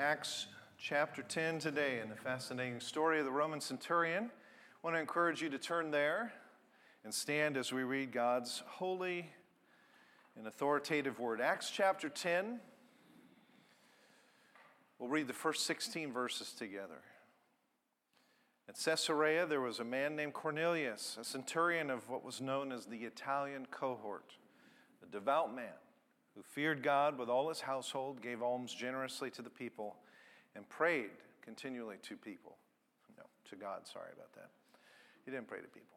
Acts chapter 10 today in the fascinating story of the Roman centurion. I want to encourage you to turn there and stand as we read God's holy and authoritative word. Acts chapter 10. We'll read the first 16 verses together. At Caesarea, there was a man named Cornelius, a centurion of what was known as the Italian cohort, a devout man who feared God with all his household, gave alms generously to the people, and prayed continually to people. No, to God, sorry about that. He didn't pray to people.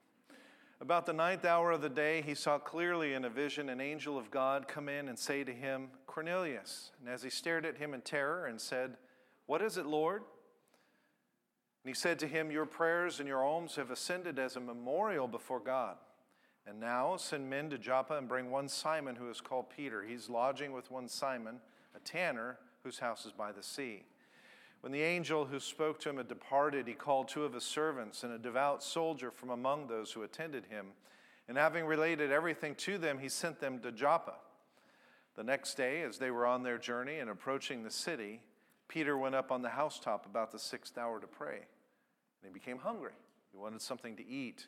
About the ninth hour of the day, he saw clearly in a vision an angel of God come in and say to him, Cornelius. And as he stared at him in terror and said, What is it, Lord? And he said to him, Your prayers and your alms have ascended as a memorial before God. And now send men to Joppa and bring one Simon who is called Peter. He's lodging with one Simon, a tanner, whose house is by the sea. When the angel who spoke to him had departed, he called two of his servants and a devout soldier from among those who attended him. And having related everything to them, he sent them to Joppa. The next day, as they were on their journey and approaching the city, Peter went up on the housetop about the sixth hour to pray. And he became hungry. He wanted something to eat.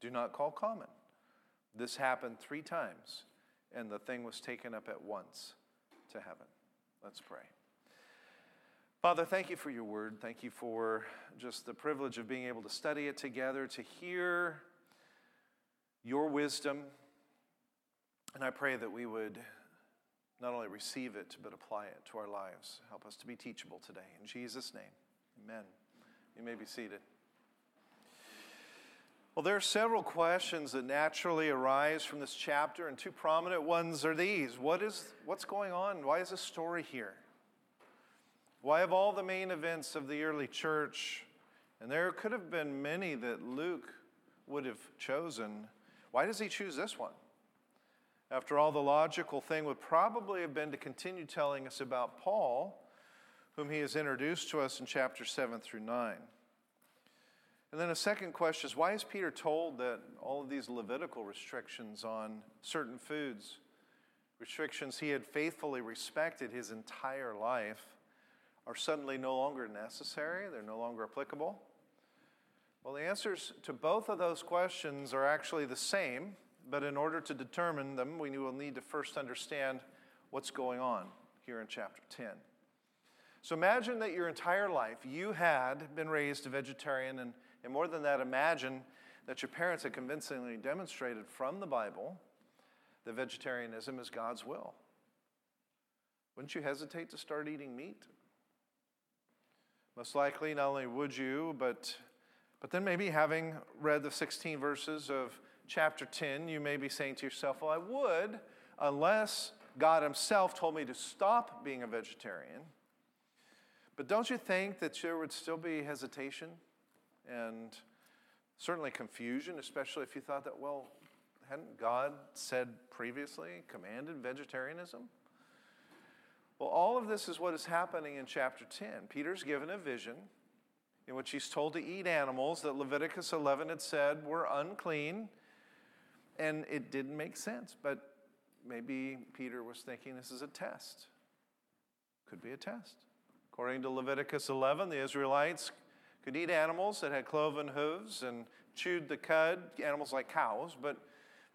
do not call common. This happened three times, and the thing was taken up at once to heaven. Let's pray. Father, thank you for your word. Thank you for just the privilege of being able to study it together, to hear your wisdom. And I pray that we would not only receive it, but apply it to our lives. Help us to be teachable today. In Jesus' name, amen. You may be seated. Well, there are several questions that naturally arise from this chapter, and two prominent ones are these what is, What's going on? Why is this story here? Why, of all the main events of the early church, and there could have been many that Luke would have chosen, why does he choose this one? After all, the logical thing would probably have been to continue telling us about Paul, whom he has introduced to us in chapter 7 through 9. And then a second question is why is Peter told that all of these Levitical restrictions on certain foods, restrictions he had faithfully respected his entire life, are suddenly no longer necessary? They're no longer applicable? Well, the answers to both of those questions are actually the same, but in order to determine them, we will need to first understand what's going on here in chapter 10. So imagine that your entire life you had been raised a vegetarian and and more than that, imagine that your parents had convincingly demonstrated from the Bible that vegetarianism is God's will. Wouldn't you hesitate to start eating meat? Most likely, not only would you, but, but then maybe having read the 16 verses of chapter 10, you may be saying to yourself, Well, I would, unless God Himself told me to stop being a vegetarian. But don't you think that there would still be hesitation? And certainly confusion, especially if you thought that, well, hadn't God said previously, commanded vegetarianism? Well, all of this is what is happening in chapter 10. Peter's given a vision in which he's told to eat animals that Leviticus 11 had said were unclean, and it didn't make sense. But maybe Peter was thinking this is a test. Could be a test. According to Leviticus 11, the Israelites could eat animals that had cloven hooves and chewed the cud, animals like cows, but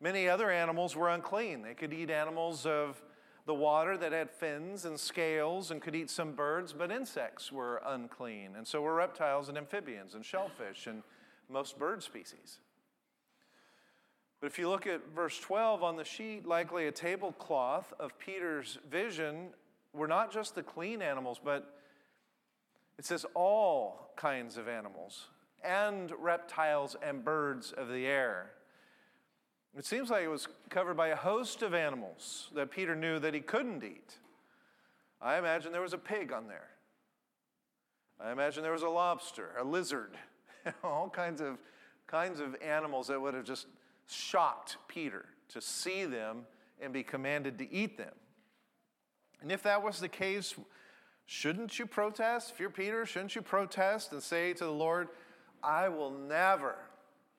many other animals were unclean. They could eat animals of the water that had fins and scales and could eat some birds, but insects were unclean. And so were reptiles and amphibians and shellfish and most bird species. But if you look at verse 12 on the sheet, likely a tablecloth of Peter's vision were not just the clean animals, but it says all kinds of animals and reptiles and birds of the air. It seems like it was covered by a host of animals that Peter knew that he couldn't eat. I imagine there was a pig on there, I imagine there was a lobster, a lizard, all kinds of, kinds of animals that would have just shocked Peter to see them and be commanded to eat them. And if that was the case, shouldn't you protest? If you're Peter, shouldn't you protest and say to the Lord, I will never,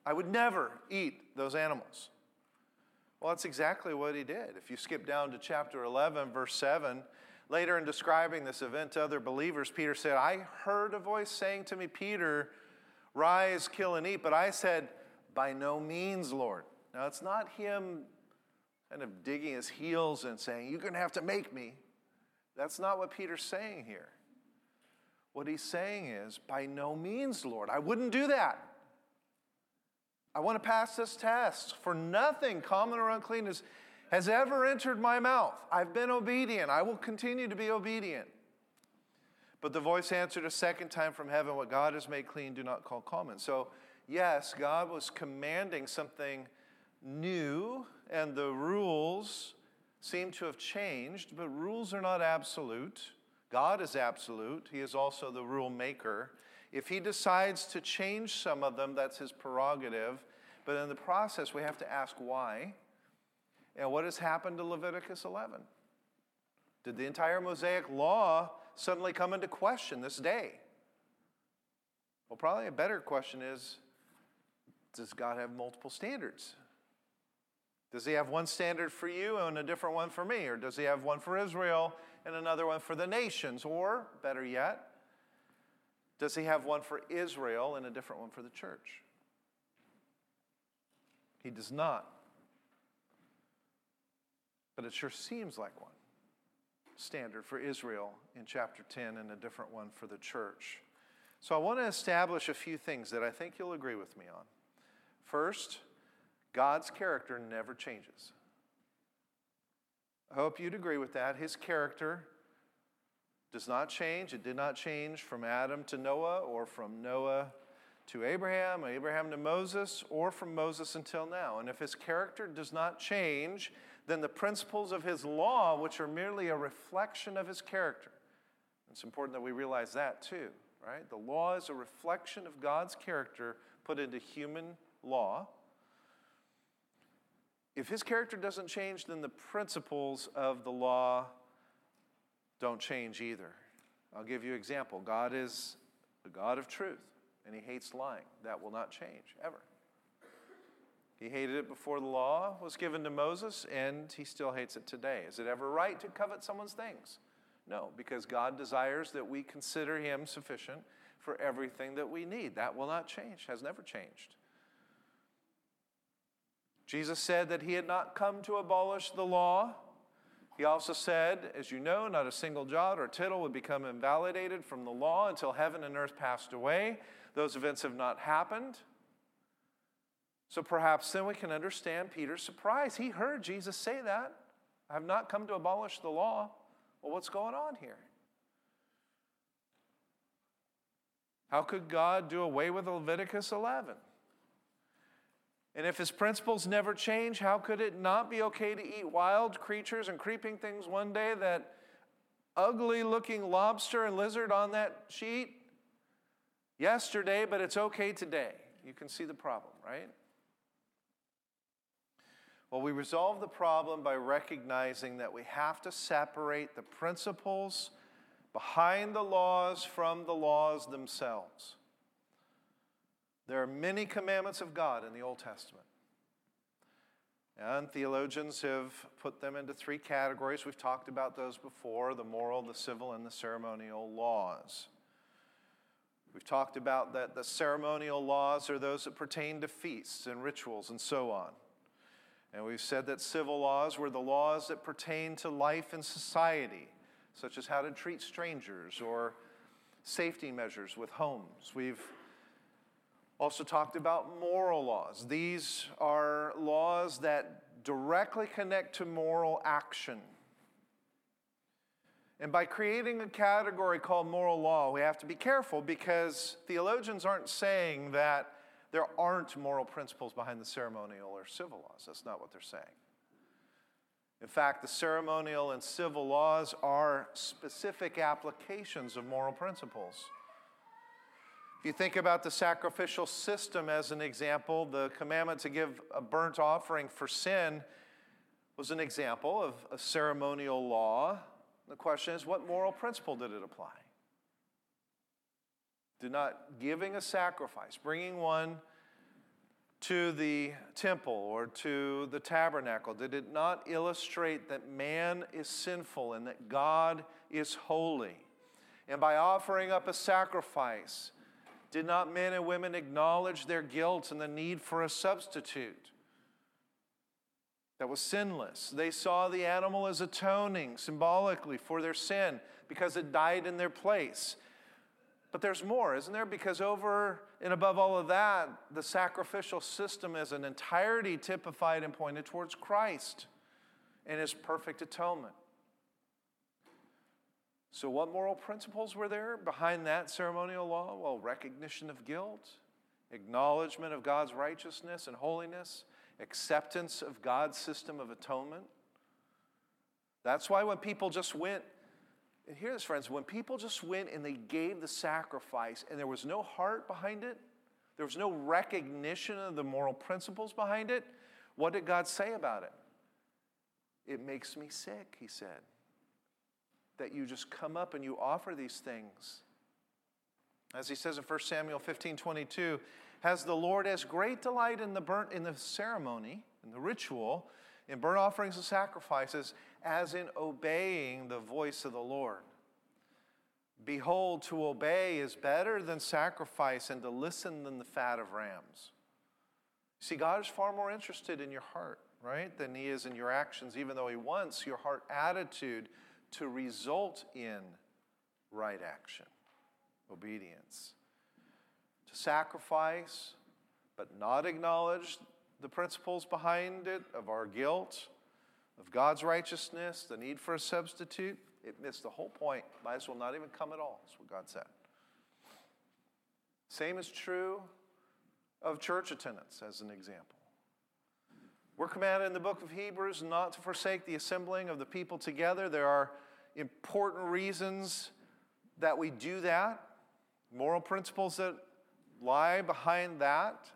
I would never eat those animals? Well, that's exactly what he did. If you skip down to chapter 11, verse 7, later in describing this event to other believers, Peter said, I heard a voice saying to me, Peter, rise, kill, and eat. But I said, By no means, Lord. Now, it's not him kind of digging his heels and saying, You're going to have to make me. That's not what Peter's saying here. What he's saying is, By no means, Lord. I wouldn't do that. I want to pass this test. For nothing common or unclean has ever entered my mouth. I've been obedient. I will continue to be obedient. But the voice answered a second time from heaven, What God has made clean, do not call common. So, yes, God was commanding something new, and the rules seem to have changed, but rules are not absolute. God is absolute, He is also the rule maker. If He decides to change some of them, that's His prerogative. But in the process, we have to ask why. And what has happened to Leviticus 11? Did the entire Mosaic law suddenly come into question this day? Well, probably a better question is Does God have multiple standards? Does he have one standard for you and a different one for me? Or does he have one for Israel and another one for the nations? Or, better yet, does he have one for Israel and a different one for the church? He does not. But it sure seems like one standard for Israel in chapter 10 and a different one for the church. So I want to establish a few things that I think you'll agree with me on. First, God's character never changes. I hope you'd agree with that. His character does not change. It did not change from Adam to Noah or from Noah to Abraham, Abraham to Moses, or from Moses until now. And if his character does not change, then the principles of his law, which are merely a reflection of his character. It's important that we realize that too, right? The law is a reflection of God's character put into human law. If his character doesn't change, then the principles of the law don't change either. I'll give you an example. God is the God of truth, and he hates lying. That will not change ever. He hated it before the law was given to Moses, and he still hates it today. Is it ever right to covet someone's things? No, because God desires that we consider him sufficient for everything that we need. That will not change, has never changed. Jesus said that he had not come to abolish the law. He also said, as you know, not a single jot or tittle would become invalidated from the law until heaven and earth passed away. Those events have not happened. So perhaps then we can understand Peter's surprise. He heard Jesus say that. I have not come to abolish the law. Well, what's going on here? How could God do away with Leviticus 11? And if his principles never change, how could it not be okay to eat wild creatures and creeping things one day? That ugly looking lobster and lizard on that sheet yesterday, but it's okay today. You can see the problem, right? Well, we resolve the problem by recognizing that we have to separate the principles behind the laws from the laws themselves. There are many commandments of God in the Old Testament. And theologians have put them into three categories. We've talked about those before the moral, the civil, and the ceremonial laws. We've talked about that the ceremonial laws are those that pertain to feasts and rituals and so on. And we've said that civil laws were the laws that pertain to life in society, such as how to treat strangers or safety measures with homes. We've also talked about moral laws. These are laws that directly connect to moral action. And by creating a category called moral law, we have to be careful because theologians aren't saying that there aren't moral principles behind the ceremonial or civil laws. That's not what they're saying. In fact, the ceremonial and civil laws are specific applications of moral principles. You think about the sacrificial system as an example, the commandment to give a burnt offering for sin was an example of a ceremonial law. The question is, what moral principle did it apply? Did not giving a sacrifice, bringing one to the temple or to the tabernacle, did it not illustrate that man is sinful and that God is holy? And by offering up a sacrifice, did not men and women acknowledge their guilt and the need for a substitute that was sinless? They saw the animal as atoning symbolically for their sin because it died in their place. But there's more, isn't there? Because over and above all of that, the sacrificial system is an entirety typified and pointed towards Christ and his perfect atonement. So, what moral principles were there behind that ceremonial law? Well, recognition of guilt, acknowledgement of God's righteousness and holiness, acceptance of God's system of atonement. That's why when people just went, and hear this, friends, when people just went and they gave the sacrifice and there was no heart behind it, there was no recognition of the moral principles behind it, what did God say about it? It makes me sick, he said that you just come up and you offer these things. As he says in 1 Samuel 15 22, has the Lord as great delight in the burnt in the ceremony, in the ritual, in burnt offerings and sacrifices, as in obeying the voice of the Lord. Behold, to obey is better than sacrifice, and to listen than the fat of rams. See, God is far more interested in your heart, right, than He is in your actions, even though He wants your heart attitude to result in right action, obedience. To sacrifice, but not acknowledge the principles behind it of our guilt, of God's righteousness, the need for a substitute, it missed the whole point. Might as well not even come at all, That's what God said. Same is true of church attendance, as an example. We're commanded in the book of Hebrews not to forsake the assembling of the people together. There are important reasons that we do that, moral principles that lie behind that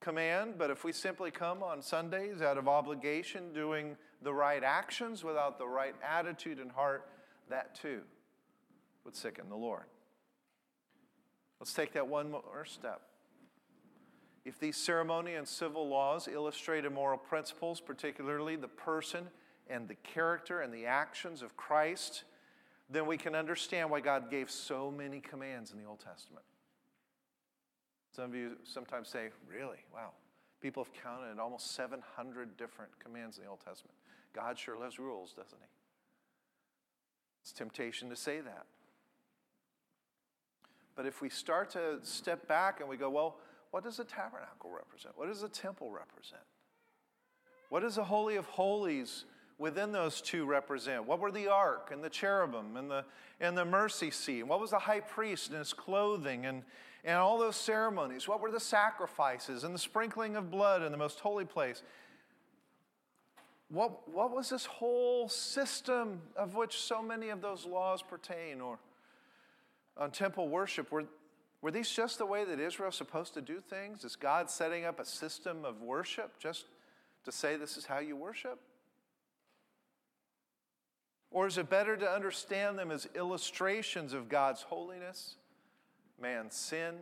command. But if we simply come on Sundays out of obligation, doing the right actions without the right attitude and heart, that too would sicken the Lord. Let's take that one more step. If these ceremony and civil laws illustrate moral principles, particularly the person and the character and the actions of Christ, then we can understand why God gave so many commands in the Old Testament. Some of you sometimes say, Really? Wow. People have counted almost 700 different commands in the Old Testament. God sure loves rules, doesn't he? It's temptation to say that. But if we start to step back and we go, well, what does the tabernacle represent? What does the temple represent? What does the Holy of Holies within those two represent? What were the ark and the cherubim and the, and the mercy seat? What was the high priest and his clothing and, and all those ceremonies? What were the sacrifices and the sprinkling of blood in the most holy place? What, what was this whole system of which so many of those laws pertain? Or on temple worship, were, were these just the way that Israel's supposed to do things? Is God setting up a system of worship just to say this is how you worship? Or is it better to understand them as illustrations of God's holiness, man's sin,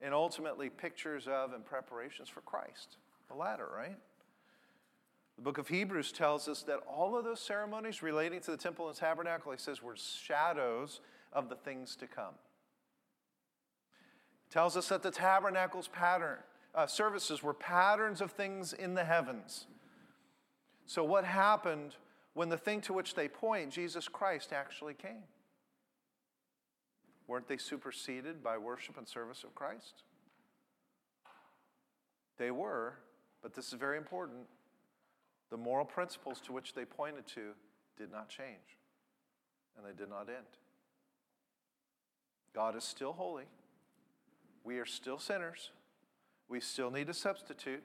and ultimately pictures of and preparations for Christ? The latter, right? The book of Hebrews tells us that all of those ceremonies relating to the temple and tabernacle, he says, were shadows of the things to come. Tells us that the tabernacle's pattern uh, services were patterns of things in the heavens. So, what happened when the thing to which they point, Jesus Christ, actually came? Weren't they superseded by worship and service of Christ? They were, but this is very important. The moral principles to which they pointed to did not change, and they did not end. God is still holy. We are still sinners. We still need a substitute.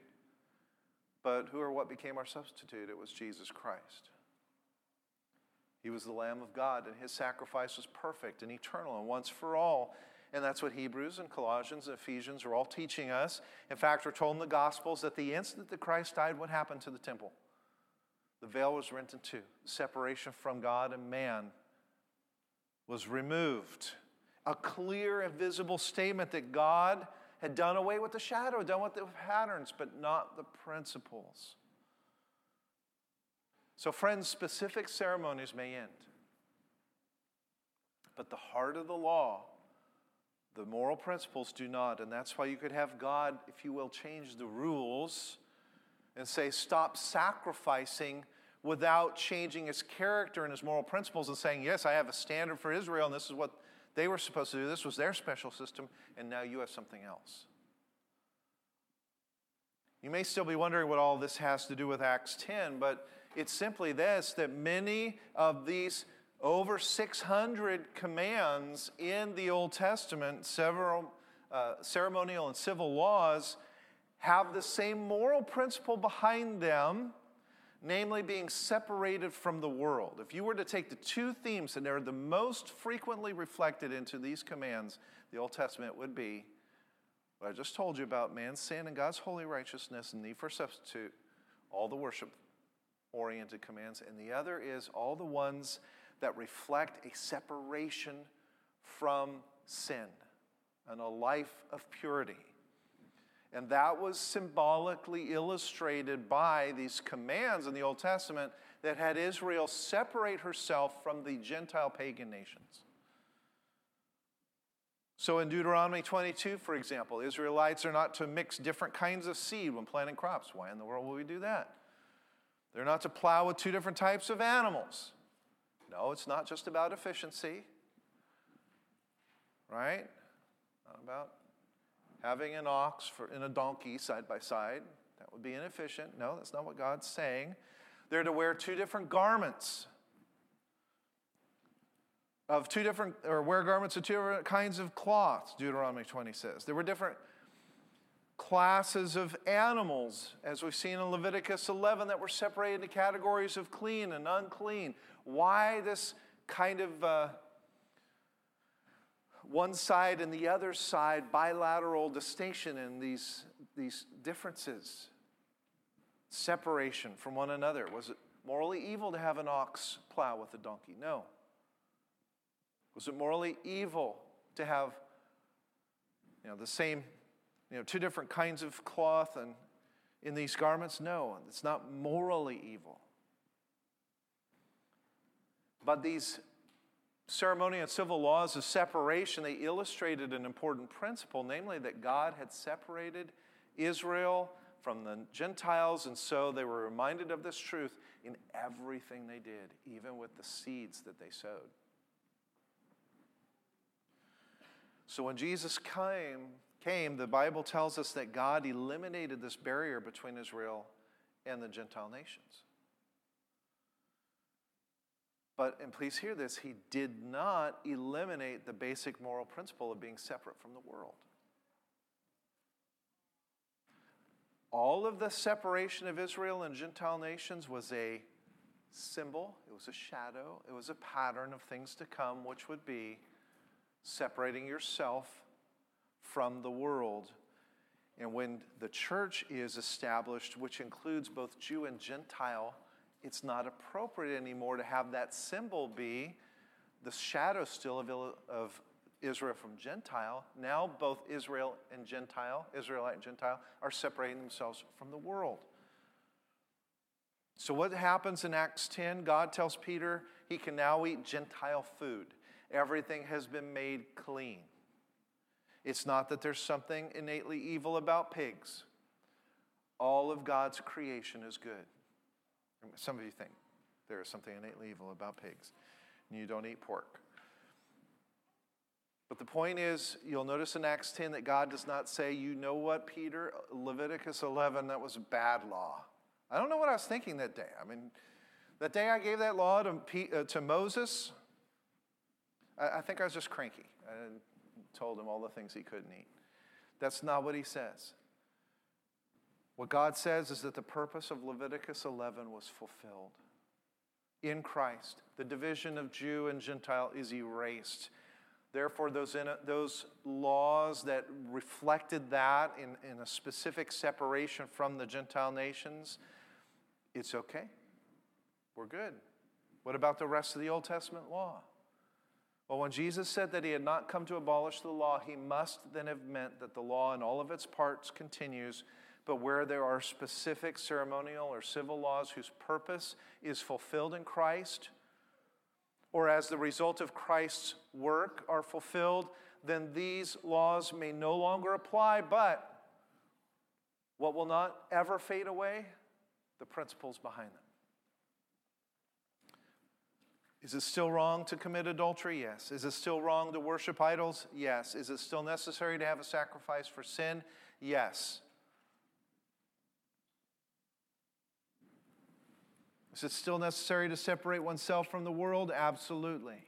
But who or what became our substitute? It was Jesus Christ. He was the Lamb of God, and his sacrifice was perfect and eternal and once for all. And that's what Hebrews and Colossians and Ephesians are all teaching us. In fact, we're told in the Gospels that the instant that Christ died, what happened to the temple? The veil was rent in two. Separation from God and man was removed. A clear and visible statement that God had done away with the shadow, done with the patterns, but not the principles. So, friends, specific ceremonies may end. But the heart of the law the moral principles do not, and that's why you could have God, if you will, change the rules and say, stop sacrificing without changing his character and his moral principles and saying, yes, I have a standard for Israel, and this is what they were supposed to do. This was their special system, and now you have something else. You may still be wondering what all this has to do with Acts 10, but it's simply this that many of these over 600 commands in the Old Testament, several uh, ceremonial and civil laws, have the same moral principle behind them, namely being separated from the world. If you were to take the two themes that are the most frequently reflected into these commands, the Old Testament would be what I just told you about man's sin and God's holy righteousness and need for substitute, all the worship oriented commands, and the other is all the ones that reflect a separation from sin and a life of purity. And that was symbolically illustrated by these commands in the Old Testament that had Israel separate herself from the Gentile pagan nations. So in Deuteronomy 22, for example, Israelites are not to mix different kinds of seed when planting crops. Why in the world will we do that? They're not to plow with two different types of animals. No, it's not just about efficiency, right? Not about having an ox for, and a donkey side by side. That would be inefficient. No, that's not what God's saying. They're to wear two different garments of two different, or wear garments of two different kinds of cloths, Deuteronomy 20 says. There were different classes of animals, as we've seen in Leviticus 11, that were separated into categories of clean and unclean. Why this kind of uh, one side and the other side bilateral distinction in these, these differences? Separation from one another. Was it morally evil to have an ox plow with a donkey? No. Was it morally evil to have you know, the same, you know, two different kinds of cloth and in these garments? No, it's not morally evil. But these ceremonial and civil laws of separation, they illustrated an important principle, namely that God had separated Israel from the Gentiles, and so they were reminded of this truth in everything they did, even with the seeds that they sowed. So when Jesus came, came, the Bible tells us that God eliminated this barrier between Israel and the Gentile nations. But, and please hear this, he did not eliminate the basic moral principle of being separate from the world. All of the separation of Israel and Gentile nations was a symbol, it was a shadow, it was a pattern of things to come, which would be separating yourself from the world. And when the church is established, which includes both Jew and Gentile, it's not appropriate anymore to have that symbol be the shadow still of, of Israel from Gentile. Now both Israel and Gentile, Israelite and Gentile, are separating themselves from the world. So, what happens in Acts 10? God tells Peter he can now eat Gentile food. Everything has been made clean. It's not that there's something innately evil about pigs. All of God's creation is good. Some of you think there is something innately evil about pigs, and you don't eat pork. But the point is, you'll notice in Acts 10 that God does not say, you know what, Peter, Leviticus 11, that was a bad law. I don't know what I was thinking that day. I mean, that day I gave that law to, uh, to Moses, I, I think I was just cranky. I told him all the things he couldn't eat. That's not what he says. What God says is that the purpose of Leviticus 11 was fulfilled. In Christ, the division of Jew and Gentile is erased. Therefore, those, in, those laws that reflected that in, in a specific separation from the Gentile nations, it's okay. We're good. What about the rest of the Old Testament law? Well, when Jesus said that he had not come to abolish the law, he must then have meant that the law in all of its parts continues, but where there are specific ceremonial or civil laws whose purpose is fulfilled in Christ, or as the result of Christ's work are fulfilled, then these laws may no longer apply, but what will not ever fade away? The principles behind them. Is it still wrong to commit adultery? Yes. Is it still wrong to worship idols? Yes. Is it still necessary to have a sacrifice for sin? Yes. Is it still necessary to separate oneself from the world? Absolutely.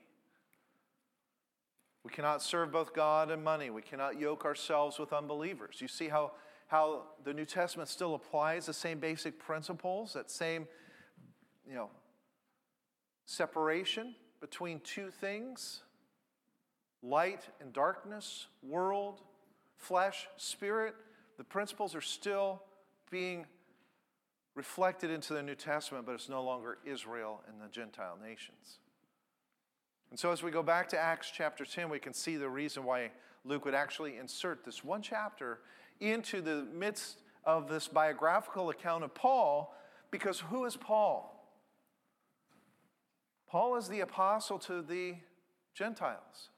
We cannot serve both God and money. We cannot yoke ourselves with unbelievers. You see how, how the New Testament still applies the same basic principles, that same, you know, separation between two things light and darkness, world, flesh, spirit. The principles are still being reflected into the New Testament, but it's no longer Israel and the Gentile nations. And so, as we go back to Acts chapter 10, we can see the reason why Luke would actually insert this one chapter into the midst of this biographical account of Paul, because who is Paul? Paul is the apostle to the Gentiles.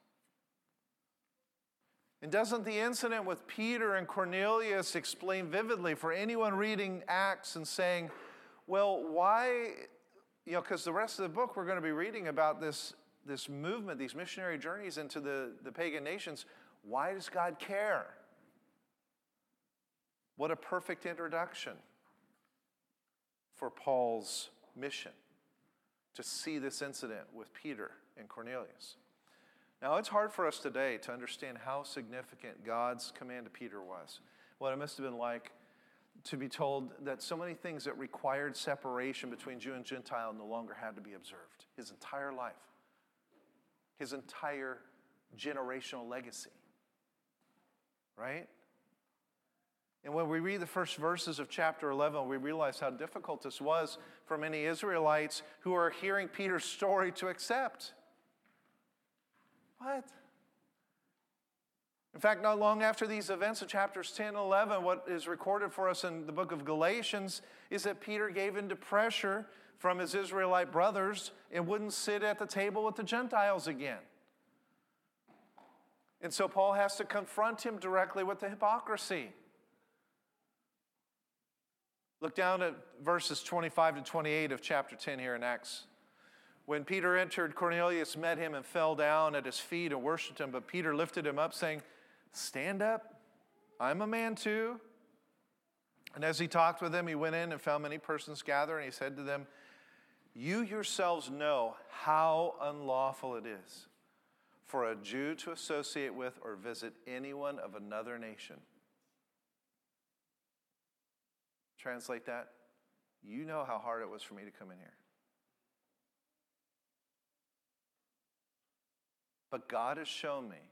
And doesn't the incident with Peter and Cornelius explain vividly for anyone reading Acts and saying, well, why, you know, because the rest of the book we're going to be reading about this, this movement, these missionary journeys into the, the pagan nations. Why does God care? What a perfect introduction for Paul's mission to see this incident with Peter and Cornelius. Now, it's hard for us today to understand how significant God's command to Peter was, what it must have been like to be told that so many things that required separation between Jew and Gentile no longer had to be observed. His entire life, his entire generational legacy. Right? And when we read the first verses of chapter 11, we realize how difficult this was for many Israelites who are hearing Peter's story to accept. What? In fact, not long after these events of chapters 10 and 11, what is recorded for us in the book of Galatians is that Peter gave in to pressure from his Israelite brothers and wouldn't sit at the table with the Gentiles again. And so Paul has to confront him directly with the hypocrisy. Look down at verses 25 to 28 of chapter 10 here in Acts. When Peter entered, Cornelius met him and fell down at his feet and worshiped him. But Peter lifted him up, saying, Stand up, I'm a man too. And as he talked with them, he went in and found many persons gathered, and he said to them, You yourselves know how unlawful it is for a Jew to associate with or visit anyone of another nation Translate that. You know how hard it was for me to come in here. But God has shown me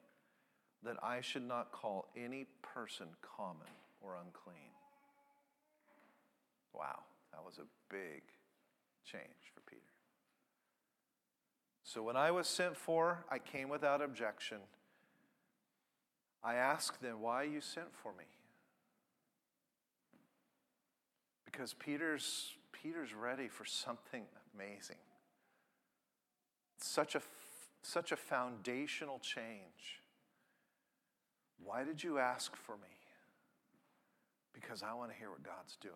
that I should not call any person common or unclean. Wow, that was a big change for Peter. So when I was sent for, I came without objection. I asked them, Why you sent for me? because Peter's, Peter's ready for something amazing. It's Such a, such a foundational change. Why did you ask for me? Because I want to hear what God's doing.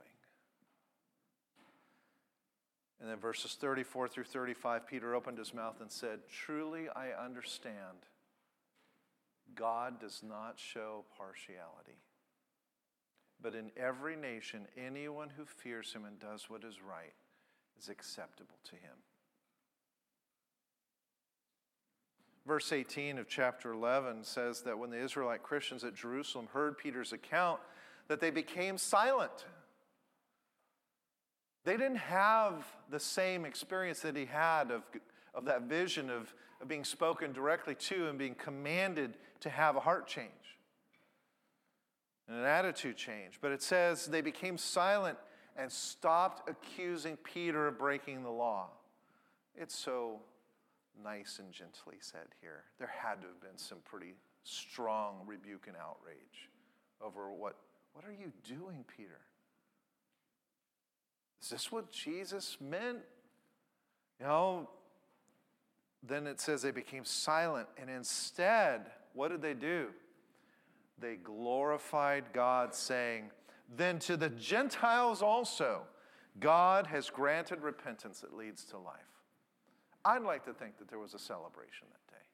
And then verses 34 through 35, Peter opened his mouth and said, Truly I understand God does not show partiality. But in every nation, anyone who fears him and does what is right is acceptable to him. Verse 18 of chapter 11 says that when the Israelite Christians at Jerusalem heard Peter's account, that they became silent. They didn't have the same experience that he had of, of that vision of, of being spoken directly to and being commanded to have a heart change and an attitude change. But it says they became silent and stopped accusing Peter of breaking the law. It's so nice and gently said here. There had to have been some pretty strong rebuke and outrage over what, what are you doing, Peter? Is this what Jesus meant? You know, then it says they became silent, and instead, what did they do? They glorified God, saying, Then to the Gentiles also, God has granted repentance that leads to life. I'd like to think that there was a celebration that day.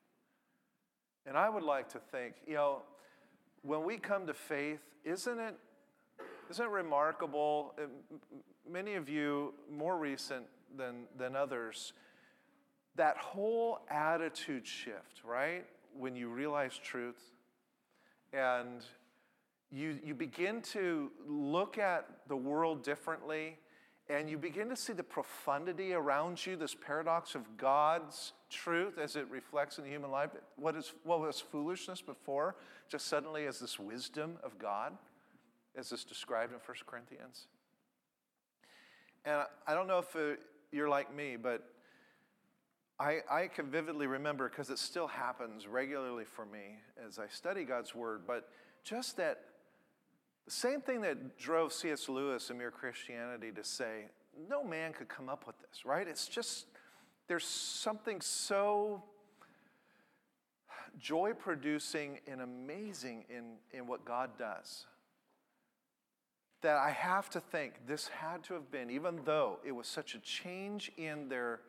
And I would like to think, you know, when we come to faith, isn't it, isn't it remarkable? Many of you, more recent than, than others, that whole attitude shift, right? When you realize truth and you, you begin to look at the world differently and you begin to see the profundity around you, this paradox of God's truth as it reflects in the human life. What, is, what was foolishness before, just suddenly as this wisdom of God, as is described in 1 Corinthians. And I don't know if uh, you're like me, but I, I can vividly remember because it still happens regularly for me as I study God's Word, but just that the same thing that drove C.S. Lewis and Mere Christianity to say, no man could come up with this, right? It's just, there's something so joy producing and amazing in, in what God does that I have to think this had to have been, even though it was such a change in their,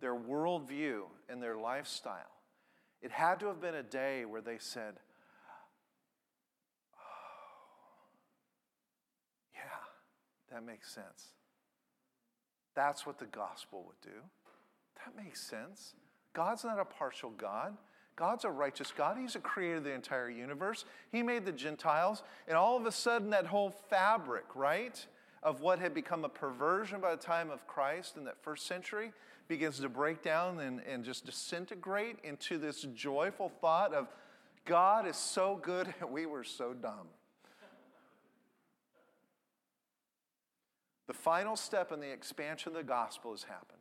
their worldview and their lifestyle, it had to have been a day where they said, That makes sense. That's what the gospel would do. That makes sense. God's not a partial God. God's a righteous God. He's a creator of the entire universe. He made the Gentiles, and all of a sudden, that whole fabric, right, of what had become a perversion by the time of Christ in that first century begins to break down and, and just disintegrate into this joyful thought of God is so good and we were so dumb. The final step in the expansion of the gospel has happened.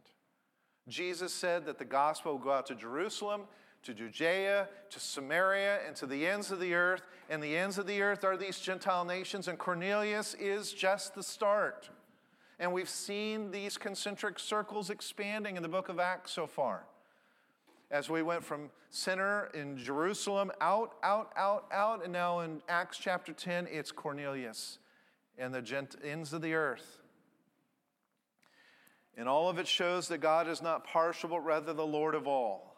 Jesus said that the gospel will go out to Jerusalem, to Judea, to Samaria, and to the ends of the earth. And the ends of the earth are these Gentile nations, and Cornelius is just the start. And we've seen these concentric circles expanding in the book of Acts so far. As we went from center in Jerusalem out, out, out, out, and now in Acts chapter 10, it's Cornelius and the gent- ends of the earth. And all of it shows that God is not partial, but rather the Lord of all.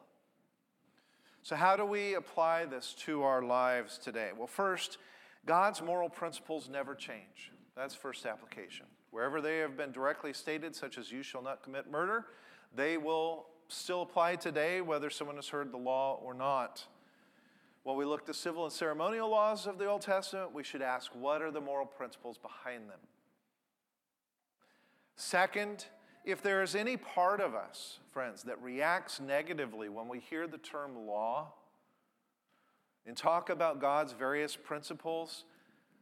So, how do we apply this to our lives today? Well, first, God's moral principles never change. That's first application. Wherever they have been directly stated, such as you shall not commit murder, they will still apply today, whether someone has heard the law or not. When we look to civil and ceremonial laws of the Old Testament, we should ask what are the moral principles behind them? Second, if there is any part of us, friends, that reacts negatively when we hear the term law and talk about God's various principles,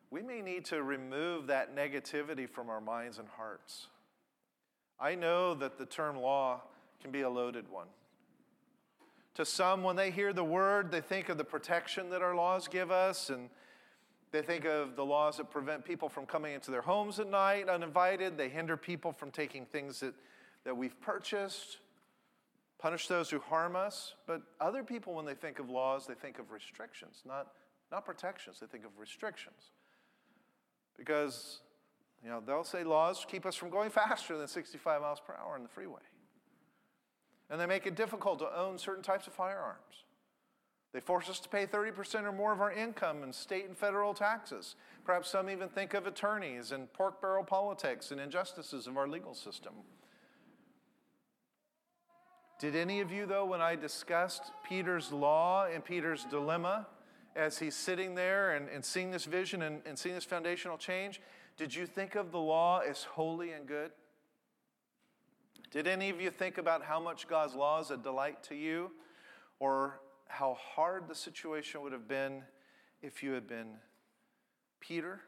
we may need to remove that negativity from our minds and hearts. I know that the term law can be a loaded one. To some, when they hear the word, they think of the protection that our laws give us and they think of the laws that prevent people from coming into their homes at night uninvited. They hinder people from taking things that, that we've purchased, punish those who harm us. But other people, when they think of laws, they think of restrictions, not, not protections. They think of restrictions. Because, you know, they'll say laws keep us from going faster than 65 miles per hour on the freeway. And they make it difficult to own certain types of firearms. They force us to pay 30% or more of our income in state and federal taxes. Perhaps some even think of attorneys and pork barrel politics and injustices of our legal system. Did any of you, though, when I discussed Peter's law and Peter's dilemma, as he's sitting there and, and seeing this vision and, and seeing this foundational change, did you think of the law as holy and good? Did any of you think about how much God's law is a delight to you or how hard the situation would have been if you had been Peter?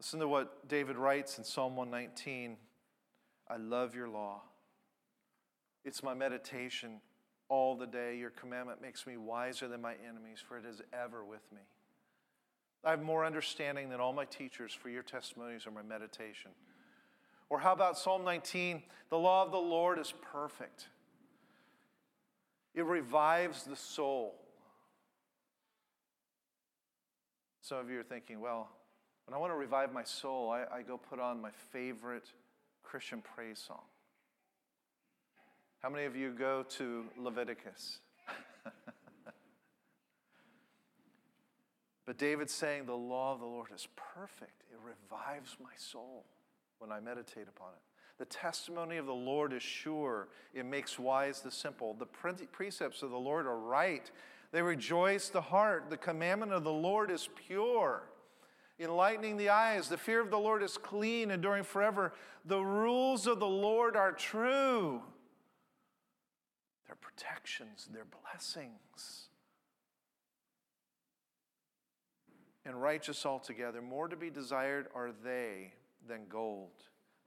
Listen to what David writes in Psalm 119 I love your law. It's my meditation all the day. Your commandment makes me wiser than my enemies, for it is ever with me. I have more understanding than all my teachers, for your testimonies are my meditation. Or how about Psalm 19? The law of the Lord is perfect, it revives the soul. Some of you are thinking, well, when I want to revive my soul, I, I go put on my favorite Christian praise song. How many of you go to Leviticus? but David's saying the law of the Lord is perfect. It revives my soul when I meditate upon it. The testimony of the Lord is sure. It makes wise the simple. The precepts of the Lord are right. They rejoice the heart. The commandment of the Lord is pure, enlightening the eyes. The fear of the Lord is clean, enduring forever. The rules of the Lord are true. They're protections, they're blessings. And righteous altogether, more to be desired are they than gold,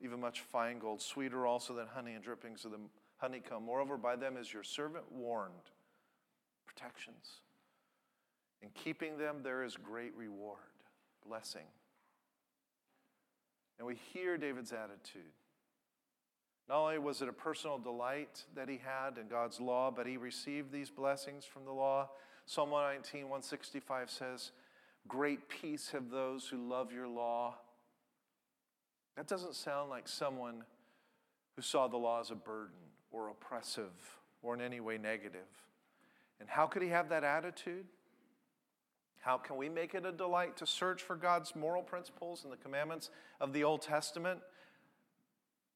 even much fine gold, sweeter also than honey and drippings of the honeycomb. Moreover, by them is your servant warned. Protections. In keeping them, there is great reward, blessing. And we hear David's attitude. Not only was it a personal delight that he had in God's law, but he received these blessings from the law. Psalm 119, 165 says, Great peace have those who love your law. That doesn't sound like someone who saw the law as a burden or oppressive or in any way negative. And how could he have that attitude? How can we make it a delight to search for God's moral principles and the commandments of the Old Testament?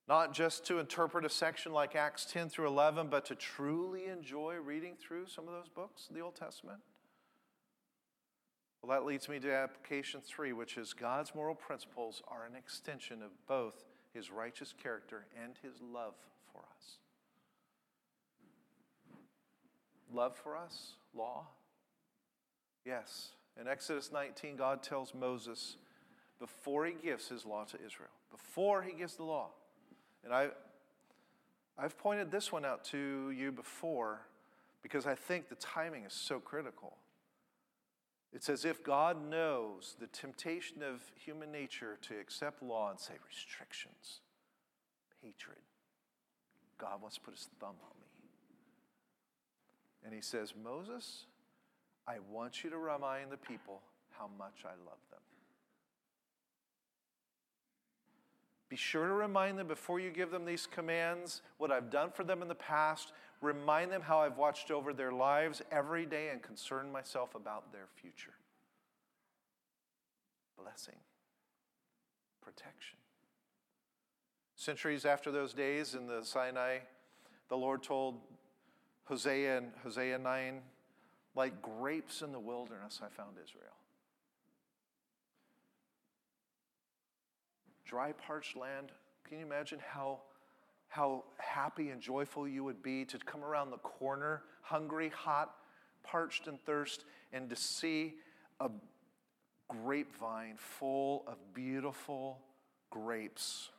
Not just to interpret a section like Acts 10 through 11, but to truly enjoy reading through some of those books, of the Old Testament? Well, that leads me to application three, which is God's moral principles are an extension of both his righteous character and his love for us. Love for us? Law? Yes. In Exodus 19, God tells Moses before he gives his law to Israel, before he gives the law, and I, I've pointed this one out to you before because I think the timing is so critical. It's as if God knows the temptation of human nature to accept law and say restrictions, hatred. God wants to put his thumb on me. And he says, Moses, I want you to remind the people how much I love them. Be sure to remind them before you give them these commands what I've done for them in the past. Remind them how I've watched over their lives every day and concerned myself about their future. Blessing, protection. Centuries after those days in the Sinai, the Lord told Hosea in Hosea 9, like grapes in the wilderness, I found Israel. dry, parched land. Can you imagine how, how happy and joyful you would be to come around the corner, hungry, hot, parched, and thirst, and to see a grapevine full of beautiful grapes?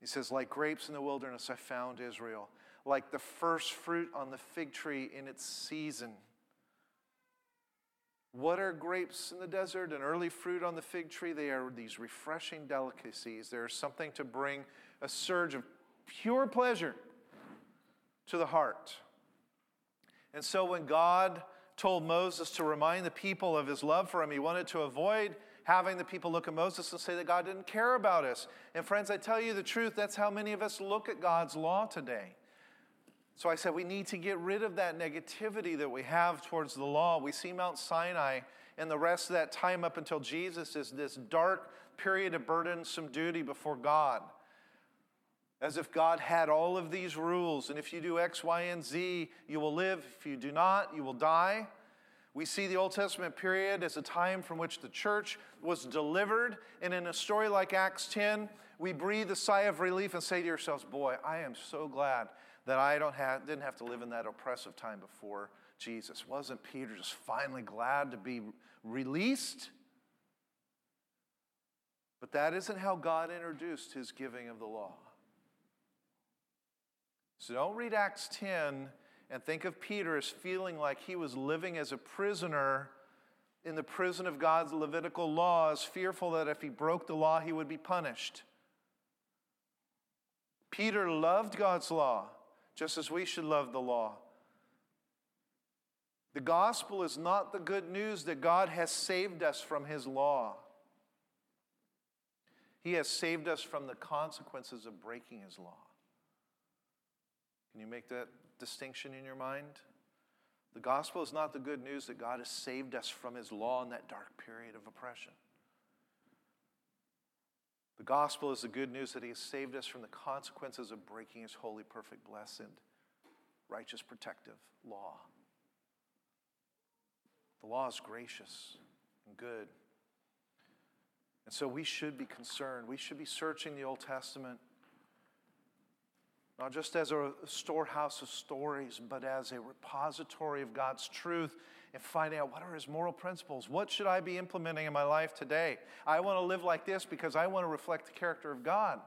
He says, Like grapes in the wilderness, I found Israel. Like the first fruit on the fig tree in its season. What are grapes in the desert and early fruit on the fig tree? They are these refreshing delicacies. There's something to bring a surge of pure pleasure to the heart. And so when God told Moses to remind the people of his love for him, he wanted to avoid having the people look at Moses and say that God didn't care about us. And friends, I tell you the truth, that's how many of us look at God's law today. So I said we need to get rid of that negativity that we have towards the law. We see Mount Sinai and the rest of that time up until Jesus is this dark period of burdensome duty before God. As if God had all of these rules, and if you do X, Y, and Z, you will live. If you do not, you will die. We see the Old Testament period as a time from which the church was delivered. And in a story like Acts 10, we breathe a sigh of relief and say to yourselves, Boy, I am so glad that I don't have, didn't have to live in that oppressive time before Jesus. Wasn't Peter just finally glad to be released? But that isn't how God introduced his giving of the law. So don't read Acts 10 and think of Peter as feeling like he was living as a prisoner in the prison of God's Levitical laws, fearful that if he broke the law, he would be punished. Peter loved God's law, just as we should love the law. The gospel is not the good news that God has saved us from his law. He has saved us from the consequences of breaking his law. Can you make that distinction in your mind? The gospel is not the good news that God has saved us from his law in that dark period of oppression. The gospel is the good news that he has saved us from the consequences of breaking his holy, perfect, blessed, righteous, protective law. The law is gracious and good. And so we should be concerned. We should be searching the Old Testament not just as a storehouse of stories, but as a repository of God's truth and finding out what are his moral principles. What should I be implementing in my life today? I want to live like this because I want to reflect the character of God.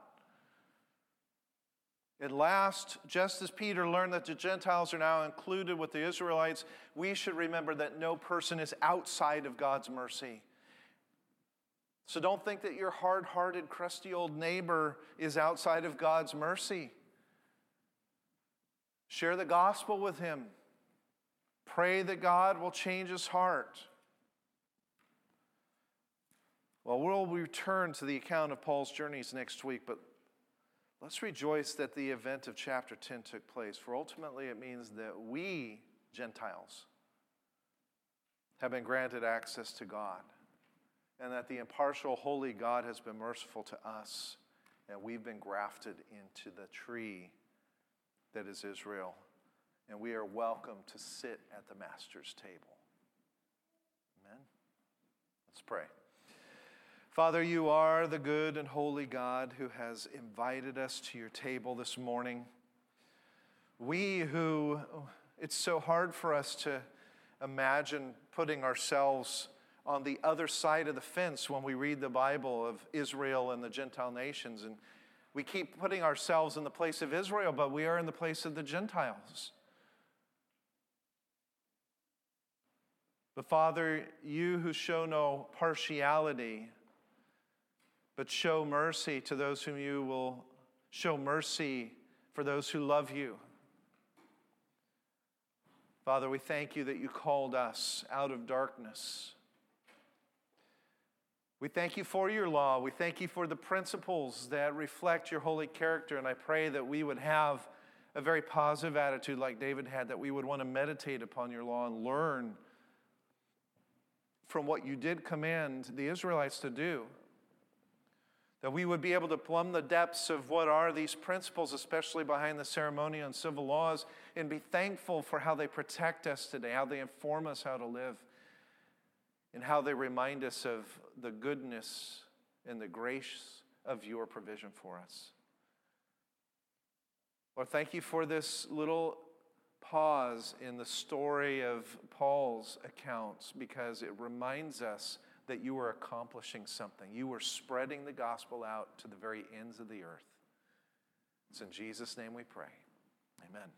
At last, just as Peter learned that the Gentiles are now included with the Israelites, we should remember that no person is outside of God's mercy. So don't think that your hard hearted, crusty old neighbor is outside of God's mercy. Share the gospel with him. Pray that God will change his heart. Well, we'll return to the account of Paul's journeys next week, but let's rejoice that the event of chapter 10 took place, for ultimately it means that we, Gentiles, have been granted access to God, and that the impartial, holy God has been merciful to us, and we've been grafted into the tree that is Israel, and we are welcome to sit at the Master's table. Amen. Let's pray. Father, you are the good and holy God who has invited us to your table this morning. We who, it's so hard for us to imagine putting ourselves on the other side of the fence when we read the Bible of Israel and the Gentile nations. And we keep putting ourselves in the place of Israel, but we are in the place of the Gentiles. But Father, you who show no partiality, but show mercy to those whom you will show mercy for those who love you. Father, we thank you that you called us out of darkness we thank you for your law. We thank you for the principles that reflect your holy character. And I pray that we would have a very positive attitude like David had, that we would want to meditate upon your law and learn from what you did command the Israelites to do. That we would be able to plumb the depths of what are these principles, especially behind the ceremonial and civil laws, and be thankful for how they protect us today, how they inform us how to live and how they remind us of the goodness and the grace of your provision for us. Lord, thank you for this little pause in the story of Paul's accounts because it reminds us that you are accomplishing something. You are spreading the gospel out to the very ends of the earth. It's in Jesus' name we pray. Amen.